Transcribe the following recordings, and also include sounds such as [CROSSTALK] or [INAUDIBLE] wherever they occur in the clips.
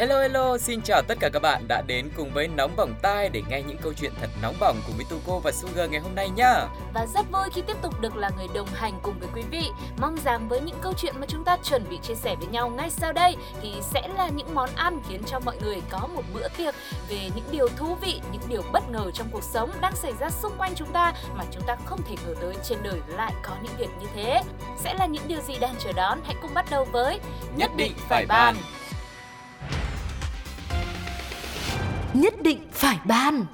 Hello hello, xin chào tất cả các bạn đã đến cùng với Nóng Bỏng Tai để nghe những câu chuyện thật nóng bỏng cùng với Tuko và Sugar ngày hôm nay nhá. Và rất vui khi tiếp tục được là người đồng hành cùng với quý vị. Mong rằng với những câu chuyện mà chúng ta chuẩn bị chia sẻ với nhau ngay sau đây thì sẽ là những món ăn khiến cho mọi người có một bữa tiệc về những điều thú vị, những điều bất ngờ trong cuộc sống đang xảy ra xung quanh chúng ta mà chúng ta không thể ngờ tới trên đời lại có những việc như thế. Sẽ là những điều gì đang chờ đón? Hãy cùng bắt đầu với Nhất định phải bàn. Nhất định phải ban.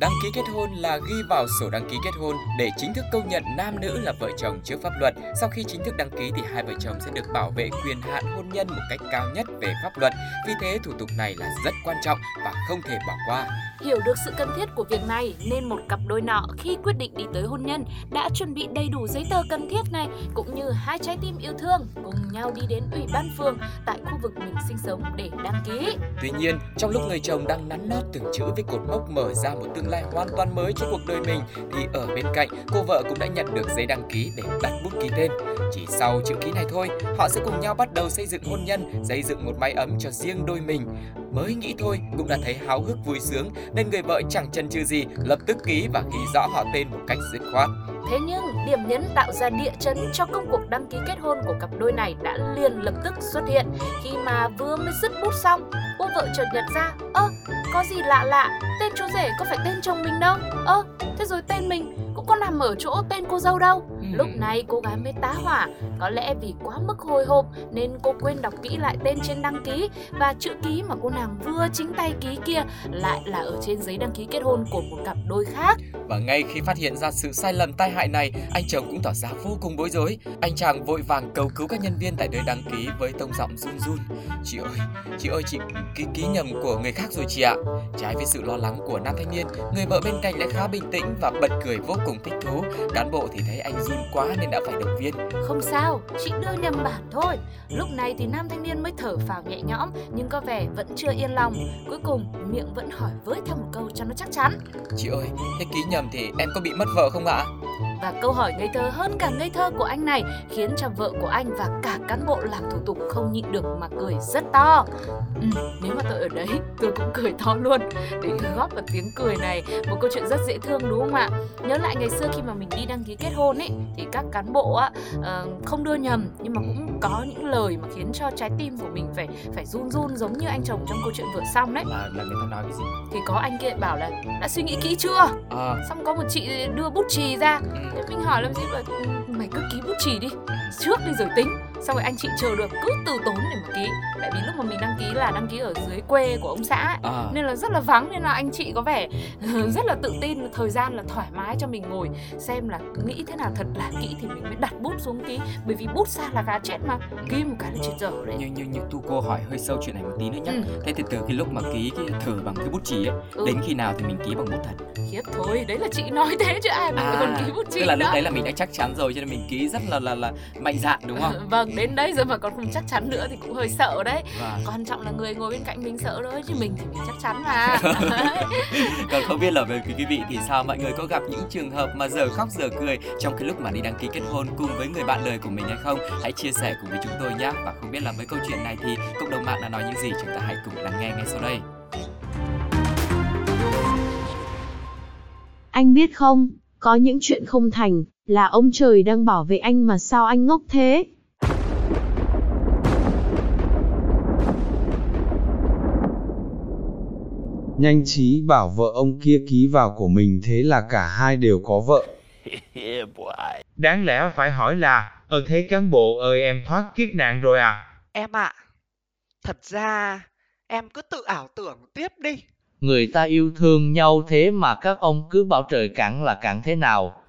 Đăng ký kết hôn là ghi vào sổ đăng ký kết hôn để chính thức công nhận nam nữ là vợ chồng trước pháp luật. Sau khi chính thức đăng ký thì hai vợ chồng sẽ được bảo vệ quyền hạn hôn nhân một cách cao nhất về pháp luật. Vì thế thủ tục này là rất quan trọng và không thể bỏ qua. Hiểu được sự cần thiết của việc này nên một cặp đôi nọ khi quyết định đi tới hôn nhân đã chuẩn bị đầy đủ giấy tờ cần thiết này cũng như hai trái tim yêu thương cùng nhau đi đến ủy ban phường tại khu vực mình sinh sống để đăng ký. Tuy nhiên, trong lúc người chồng đang nắn nót từng chữ với cột mốc mở ra một tương lại hoàn toàn mới cho cuộc đời mình thì ở bên cạnh cô vợ cũng đã nhận được giấy đăng ký để đặt bút ký tên. Chỉ sau chữ ký này thôi, họ sẽ cùng nhau bắt đầu xây dựng hôn nhân, xây dựng một mái ấm cho riêng đôi mình. Mới nghĩ thôi cũng đã thấy háo hức vui sướng nên người vợ chẳng chần chừ gì lập tức ký và ghi rõ họ tên một cách dứt khoát. Thế nhưng điểm nhấn tạo ra địa chấn cho công cuộc đăng ký kết hôn của cặp đôi này đã liền lập tức xuất hiện. Khi mà vừa mới dứt bút xong, cô vợ chợt nhận ra, ơ, có gì lạ lạ, tên chú rể có phải tên chồng mình đâu, ơ, thế rồi tên mình cũng có nằm ở chỗ tên cô dâu đâu. Lúc này cô gái mới tá hỏa, có lẽ vì quá mức hồi hộp nên cô quên đọc kỹ lại tên trên đăng ký và chữ ký mà cô nàng vừa chính tay ký kia lại là ở trên giấy đăng ký kết hôn của một cặp đôi khác. Và ngay khi phát hiện ra sự sai lầm tai hại này, anh chồng cũng tỏ ra vô cùng bối rối. Anh chàng vội vàng cầu cứu các nhân viên tại nơi đăng ký với tông giọng run run. Chị ơi, chị ơi, chị ký ký nhầm của người khác rồi chị ạ. Trái với sự lo lắng của nam thanh niên, người vợ bên cạnh lại khá bình tĩnh và bật cười vô cùng thích thú. Cán bộ thì thấy anh run quá nên đã phải động viên. Không sao, chị đưa nhầm bản thôi. Lúc này thì nam thanh niên mới thở phào nhẹ nhõm nhưng có vẻ vẫn chưa yên lòng. Cuối cùng miệng vẫn hỏi với thêm một câu cho nó chắc chắn. Chị ơi, thế ký nhầm thì em có bị mất vợ không ạ? Và câu hỏi ngây thơ hơn cả ngây thơ của anh này khiến cho vợ của anh và cả cán bộ làm thủ tục không nhịn được mà cười rất to. Ừ, nếu mà tôi ở đấy, tôi cũng cười to luôn. Để góp vào tiếng cười này, một câu chuyện rất dễ thương đúng không ạ? Nhớ lại ngày xưa khi mà mình đi đăng ký kết hôn ấy, thì các cán bộ á uh, không đưa nhầm nhưng mà cũng có những lời mà khiến cho trái tim của mình phải phải run run giống như anh chồng trong câu chuyện vừa xong đấy. Là, là người ta nói cái gì? Thì có anh kia bảo là đã suy nghĩ kỹ chưa? À, Xong có một chị đưa bút chì ra ừ. Mình hỏi làm gì mà mày cứ ký bút chì đi Trước đi rồi tính Xong rồi anh chị chờ được cứ từ tốn để mà ký Tại vì lúc mà mình đăng ký là đăng ký ở dưới quê của ông xã ấy. à. Nên là rất là vắng Nên là anh chị có vẻ [LAUGHS] rất là tự tin Thời gian là thoải mái cho mình ngồi Xem là nghĩ thế nào thật là kỹ Thì mình mới đặt bút xuống ký Bởi vì bút xa là gà chết mà Ký một cái là chết dở đấy như như như tu cô hỏi hơi sâu chuyện tí nữa nhé. Ừ. Thế thì từ cái lúc mà ký cái thử bằng cái bút chì ấy, Ừ. đến khi nào thì mình ký bằng bút thật? Khiếp thôi Đấy là chị nói thế chứ ai mà còn ký bút chì À, tức là lúc nữa đấy là mình đã chắc chắn rồi cho nên mình ký rất là là là mạnh dạn đúng không? [LAUGHS] Vâng đến đây rồi mà còn không chắc chắn nữa Thì cũng hơi sợ đấy Và quan trọng là người ngồi bên cạnh mình sợ thôi chứ mình thì mình chắc chắn mà [LAUGHS] còn không biết là về quý vị thì sao mọi người có gặp những trường hợp mà giờ khóc giờ cười trong cái lúc mà đi đăng ký kết hôn cùng với người bạn đời của mình hay không? Hãy chia sẻ cùng với chúng tôi nhé. Và không biết là với câu chuyện này thì cộng đồng mạng đã nói những gì chúng ta hãy cùng lắng nghe ngay sau đây. Anh biết không, có những chuyện không thành, là ông trời đang bảo vệ anh mà sao anh ngốc thế? Nhanh trí bảo vợ ông kia ký vào của mình thế là cả hai đều có vợ. [LAUGHS] Đáng lẽ phải hỏi là, ờ thế cán bộ ơi em thoát kiếp nạn rồi à? Em ạ, thật ra, em cứ tự ảo tưởng tiếp đi. Người ta yêu thương nhau thế mà các ông cứ bảo trời cản là cản thế nào.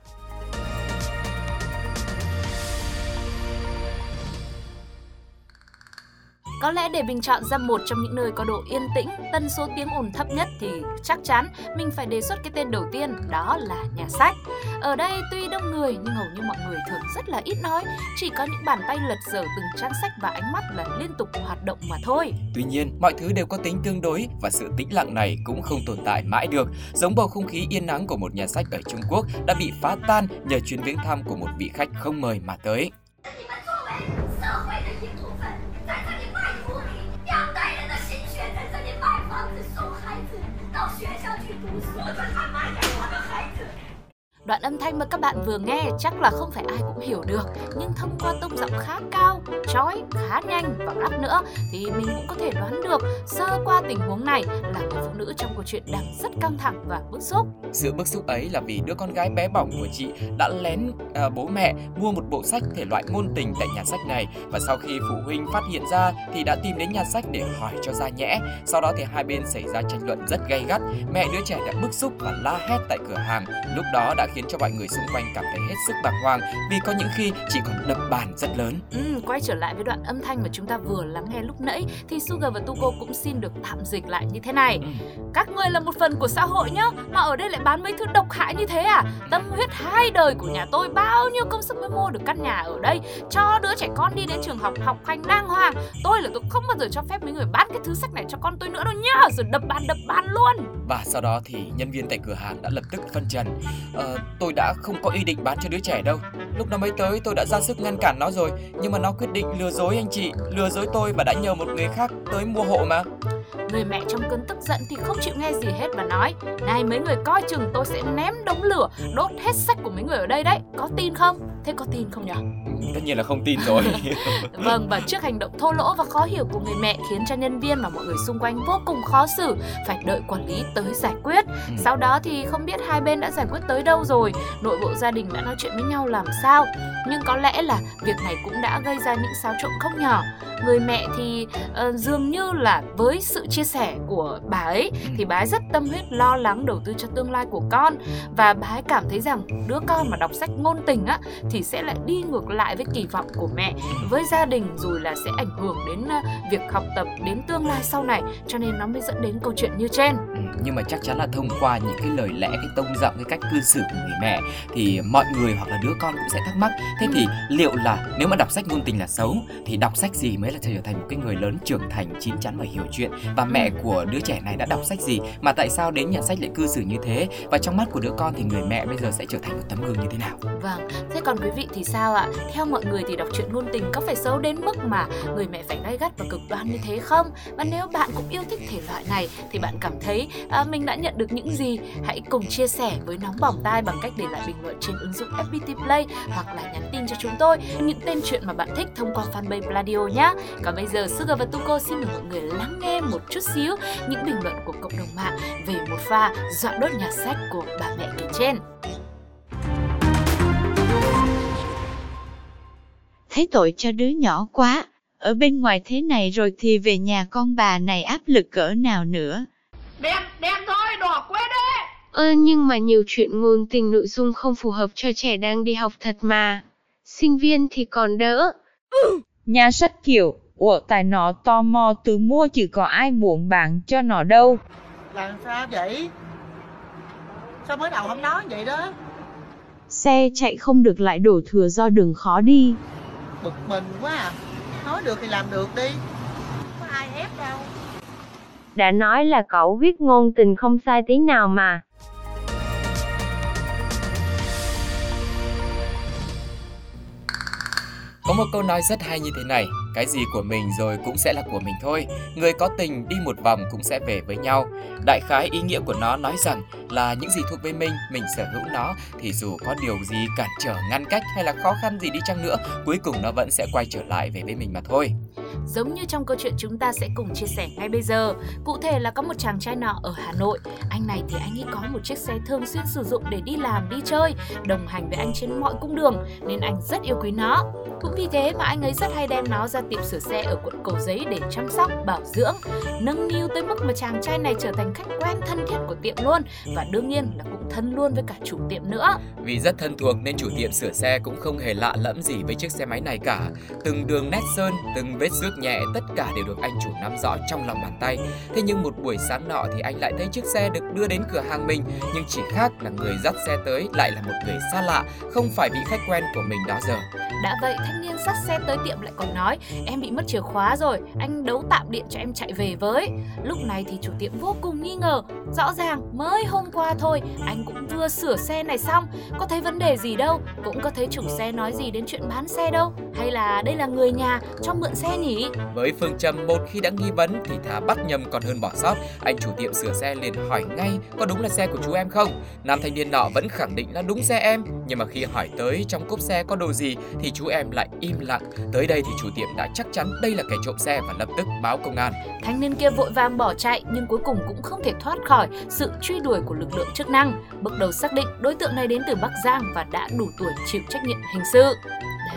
Có lẽ để bình chọn ra một trong những nơi có độ yên tĩnh, tần số tiếng ồn thấp nhất thì chắc chắn mình phải đề xuất cái tên đầu tiên, đó là nhà sách. Ở đây tuy đông người nhưng hầu như mọi người thường rất là ít nói, chỉ có những bàn tay lật dở từng trang sách và ánh mắt là liên tục hoạt động mà thôi. Tuy nhiên, mọi thứ đều có tính tương đối và sự tĩnh lặng này cũng không tồn tại mãi được. Giống bầu không khí yên nắng của một nhà sách ở Trung Quốc đã bị phá tan nhờ chuyến viếng thăm của một vị khách không mời mà tới. Đoạn âm thanh mà các bạn vừa nghe chắc là không phải ai cũng hiểu được Nhưng thông qua tông giọng khá cao, chói, khá nhanh và rap nữa Thì mình cũng có thể đoán được sơ qua tình huống này là người phụ nữ trong câu chuyện đang rất căng thẳng và bức xúc Sự bức xúc ấy là vì đứa con gái bé bỏng của chị đã lén à, bố mẹ mua một bộ sách thể loại ngôn tình tại nhà sách này và sau khi phụ huynh phát hiện ra thì đã tìm đến nhà sách để hỏi cho ra nhẽ. Sau đó thì hai bên xảy ra tranh luận rất gay gắt. Mẹ đứa trẻ đã bức xúc và la hét tại cửa hàng. Lúc đó đã khiến cho mọi người xung quanh cảm thấy hết sức bàng hoàng vì có những khi chị còn đập bàn rất lớn. ừ, Quay trở lại với đoạn âm thanh mà chúng ta vừa lắng nghe lúc nãy Thì Sugar và Tuko cũng xin được tạm dịch lại như thế này. Các người là một phần của xã hội nhá Mà ở đây lại bán mấy thứ độc hại như thế à? Tâm huyết hai đời của nhà tôi Bao nhiêu công sức mới mua được căn nhà ở đây? Cho đứa trẻ con đi đến trường học học hành đàng hoàng. Tôi là tôi không bao giờ cho phép mấy người bán cái thứ sách này cho con tôi nữa đâu nhá Rồi đập bàn đập bàn luôn. Và sau đó thì nhân viên tại cửa hàng đã lập tức phân trần. Ờ, Tôi đã không có ý định bán cho đứa trẻ đâu Lúc nó mới tới, tôi đã ra sức ngăn cản nó rồi, Nhưng mà nó quyết định lừa dối anh chị, Lừa dối tôi và đã nhờ một người khác tới mua hộ mà Người mẹ trong cơn tức giận thì không chịu nghe gì hết và nói, Này, mấy người coi chừng tôi sẽ ném đống lửa, Đốt hết sách của mấy người ở đây đấy, Có tin không? Thế có tin không nhỉ? Tất nhiên là không tin rồi. [LAUGHS] Vâng và trước hành động thô lỗ và khó hiểu của người mẹ Khiến cho nhân viên và mọi người xung quanh vô cùng khó xử Phải đợi quản lý tới giải quyết. Sau đó thì không biết hai bên đã giải quyết tới đâu rồi Nội bộ gia đình đã nói chuyện với nhau làm sao. Nhưng có lẽ là việc này cũng đã gây ra những xáo trộn không nhỏ. Người mẹ thì ờ, dường như là với sự chia sẻ của bà ấy Thì bà ấy rất tâm huyết lo lắng đầu tư cho tương lai của con. Và bà ấy cảm thấy rằng đứa con mà đọc sách ngôn tình á Thì sẽ lại đi ngược lại với kỳ vọng của mẹ Với gia đình rồi là sẽ ảnh hưởng đến ờ, việc học tập đến tương lai sau này Cho nên nó mới dẫn đến câu chuyện như trên. Ừ, nhưng mà chắc chắn là thông qua những cái lời lẽ cái tông giọng cái cách cư xử của người mẹ thì mọi người hoặc là đứa con cũng sẽ thắc mắc. Thế thì liệu là nếu mà đọc sách ngôn tình là xấu thì đọc sách gì mới là trở thành một cái người lớn trưởng thành chín chắn và hiểu chuyện? Và mẹ của đứa trẻ này đã đọc sách gì mà tại sao đến nhà sách lại cư xử như thế? Và trong mắt của đứa con thì người mẹ bây giờ sẽ trở thành một tấm gương như thế nào? Vâng, thế còn quý vị thì sao ạ? Theo mọi người thì đọc truyện ngôn tình có phải xấu đến mức mà người mẹ phải gay gắt và cực đoan như thế không? Và nếu bạn cũng yêu thích thể loại này thì bạn cảm thấy à, mình đã nhận được những gì? Hãy cùng chia sẻ với Nóng Bỏng Tai bằng cách để lại bình luận trên ứng dụng FPT Play hoặc là nhắn tin cho chúng tôi những tên truyện mà bạn thích thông qua fanpage Pladio nhé. Còn bây giờ Sugar và Tuko xin mời mọi người lắng nghe một chút xíu những bình luận của cộng đồng mạng về một pha dọa đốt nhà sách của bà mẹ kể trên. Thấy tội cho đứa nhỏ quá, ở bên ngoài thế này rồi thì về nhà con bà này áp lực cỡ nào nữa. Đen, đen thôi, đỏ quên đi. Ơ nhưng mà nhiều chuyện ngôn tình nội dung không phù hợp cho trẻ đang đi học thật mà. Sinh viên thì còn đỡ. Nhà sách kiểu, ủa tại nó tò mò từ mua chứ có ai muốn bạn cho nó đâu. Làm sao vậy? Sao mới đầu không nói vậy đó? Xe chạy không được lại đổ thừa do đường khó đi. Bực mình quá à. Nói được thì làm được đi. Có ai ép đâu. Đã nói là cậu viết ngôn tình không sai tí nào mà. Có một câu nói rất hay như thế này, cái gì của mình rồi cũng sẽ là của mình thôi. Người có tình đi một vòng cũng sẽ về với nhau. Đại khái ý nghĩa của nó nói rằng là những gì thuộc về mình, mình sở hữu nó thì dù có điều gì cản trở, ngăn cách hay là khó khăn gì đi chăng nữa, cuối cùng nó vẫn sẽ quay trở lại về với mình mà thôi. Giống như trong câu chuyện chúng ta sẽ cùng chia sẻ ngay bây giờ. Cụ thể là có một chàng trai nọ ở Hà Nội. Anh này thì anh ấy có một chiếc xe thường xuyên sử dụng để đi làm, đi chơi, đồng hành với anh trên mọi cung đường nên anh rất yêu quý nó. Cũng vì thế mà anh ấy rất hay đem nó ra tiệm sửa xe ở quận Cầu Giấy để chăm sóc, bảo dưỡng, nâng niu tới mức mà chàng trai này trở thành khách quen thân thiết của tiệm luôn và đương nhiên là cũng thân luôn với cả chủ tiệm nữa. Vì rất thân thuộc nên chủ tiệm sửa xe cũng không hề lạ lẫm gì với chiếc xe máy này cả. Từng đường nét sơn, từng vết xước nhẹ tất cả đều được anh chủ nắm rõ trong lòng bàn tay. Thế nhưng một buổi sáng nọ thì anh lại thấy chiếc xe được đưa đến cửa hàng mình, nhưng chỉ khác là người dắt xe tới lại là một người xa lạ, không phải vị khách quen của mình đó giờ. Đã vậy thanh niên dắt xe tới tiệm lại còn nói Em bị mất chìa khóa rồi, anh đấu tạm điện cho em chạy về với Lúc này thì chủ tiệm vô cùng nghi ngờ Rõ ràng mới hôm qua thôi Anh cũng vừa sửa xe này xong Có thấy vấn đề gì đâu Cũng có thấy chủ xe nói gì đến chuyện bán xe đâu Hay là đây là người nhà cho mượn xe nhỉ Với phương châm một khi đã nghi vấn thì thà bắt nhầm còn hơn bỏ sót, anh chủ tiệm sửa xe liền hỏi ngay có đúng là xe của chú em không? Nam thanh niên nọ vẫn khẳng định là đúng xe em, nhưng mà khi hỏi tới trong cốp xe có đồ gì thì chú em lại im lặng. Tới đây thì chủ tiệm đã chắc chắn đây là kẻ trộm xe và lập tức báo công an. Thanh niên kia vội vàng bỏ chạy, nhưng cuối cùng cũng không thể thoát khỏi sự truy đuổi của lực lượng chức năng. Bước đầu xác định đối tượng này đến từ Bắc Giang và đã đủ tuổi chịu trách nhiệm hình sự.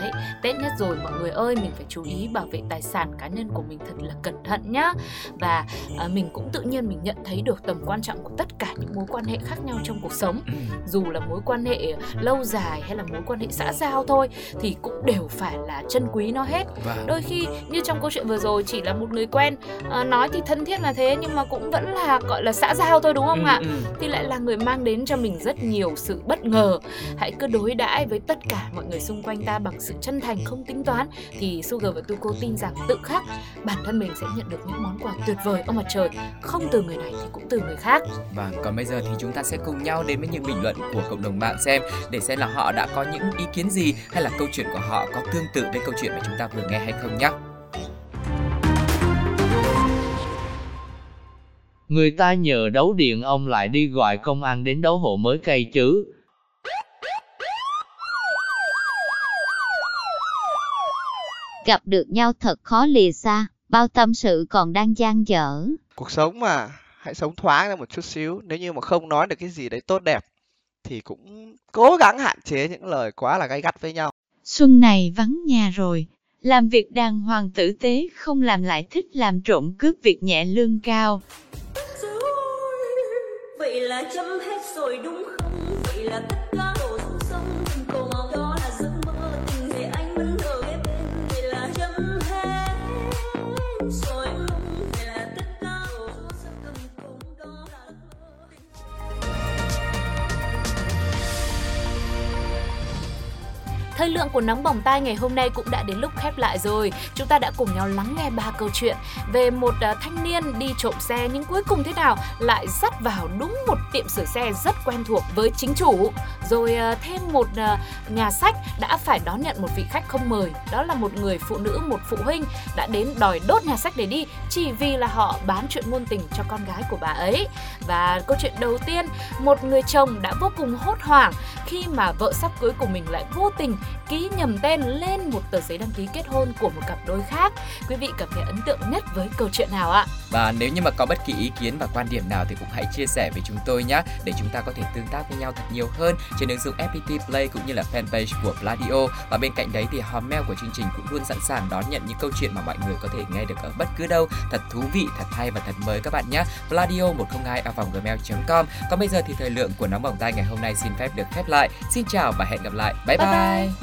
Đấy, Tết nhất rồi mọi người ơi, mình phải chú ý bảo vệ tài sản cá nhân của mình thật là cẩn thận nhá. Và à, mình cũng tự nhiên mình nhận thấy được tầm quan trọng của tất cả những mối quan hệ khác nhau trong cuộc sống. Dù là mối quan hệ lâu dài hay là mối quan hệ xã giao thôi thì cũng đều phải là trân quý nó hết. Vâng. Đôi khi như trong câu chuyện vừa rồi chỉ là một người quen à, nói thì thân thiết là thế nhưng mà cũng vẫn là gọi là xã giao thôi đúng không Ừ, ạ? ừ. Thì lại là người mang đến cho mình rất nhiều sự bất ngờ. Hãy cứ đối đãi với tất cả mọi người xung quanh ta bằng sự chân thành không tính toán thì Sugar và Tuko tin rằng tự khắc bản thân mình sẽ nhận được những món quà tuyệt vời ông mặt trời không từ người này thì cũng từ người khác. Vâng, còn bây giờ thì chúng ta sẽ cùng nhau đến với những bình luận của cộng đồng mạng xem để xem là họ đã có những ý kiến gì hay là câu chuyện của họ có tương tự với câu chuyện mà chúng ta vừa nghe hay không nhé. Người ta nhờ đấu điện ông lại đi gọi công an đến đấu hộ mới cây chứ. Gặp được nhau thật khó lìa xa, bao tâm sự còn đang dang dở. cuộc sống mà hãy sống thoáng ra một chút xíu nếu như mà không nói được cái gì đấy tốt đẹp thì cũng cố gắng hạn chế những lời quá là gay gắt với nhau Xuân này vắng nhà rồi, làm việc đàng hoàng tử tế không làm lại thích làm trộm cướp việc nhẹ lương cao. Vậy là chấm hết rồi đúng không? Vậy là tất cả Thời lượng của nóng bỏng tai ngày hôm nay cũng đã đến lúc khép lại rồi. Chúng ta đã cùng nhau lắng nghe ba câu chuyện về một à, thanh niên đi trộm xe nhưng cuối cùng thế nào lại dắt vào đúng một tiệm sửa xe rất quen thuộc với chính chủ. Rồi à, thêm một à, nhà sách đã phải đón nhận một vị khách không mời. Đó là một người phụ nữ, một phụ huynh đã đến đòi đốt nhà sách để đi chỉ vì là họ bán chuyện ngôn tình cho con gái của bà ấy. Và câu chuyện đầu tiên, một người chồng đã vô cùng hốt hoảng khi mà vợ sắp cưới của mình lại vô tình ký nhầm tên lên một tờ giấy đăng ký kết hôn của một cặp đôi khác. Quý vị cảm thấy ấn tượng nhất với câu chuyện nào ạ? Và nếu như mà có bất kỳ ý kiến và quan điểm nào thì cũng hãy chia sẻ với chúng tôi nhé để chúng ta có thể tương tác với nhau thật nhiều hơn trên ứng dụng FPT Play cũng như là fanpage của Pladio. Và bên cạnh đấy thì hòm mail của chương trình cũng luôn sẵn sàng đón nhận những câu chuyện mà mọi người có thể nghe được ở bất cứ đâu. Thật thú vị thật hay và thật mới các bạn nhé. Pladio 102 gmail.com còn bây giờ thì thời lượng của nóng bỏng tay ngày hôm nay xin phép được khép lại. Xin chào và hẹn gặp lại. Bye bye, Bye. bye.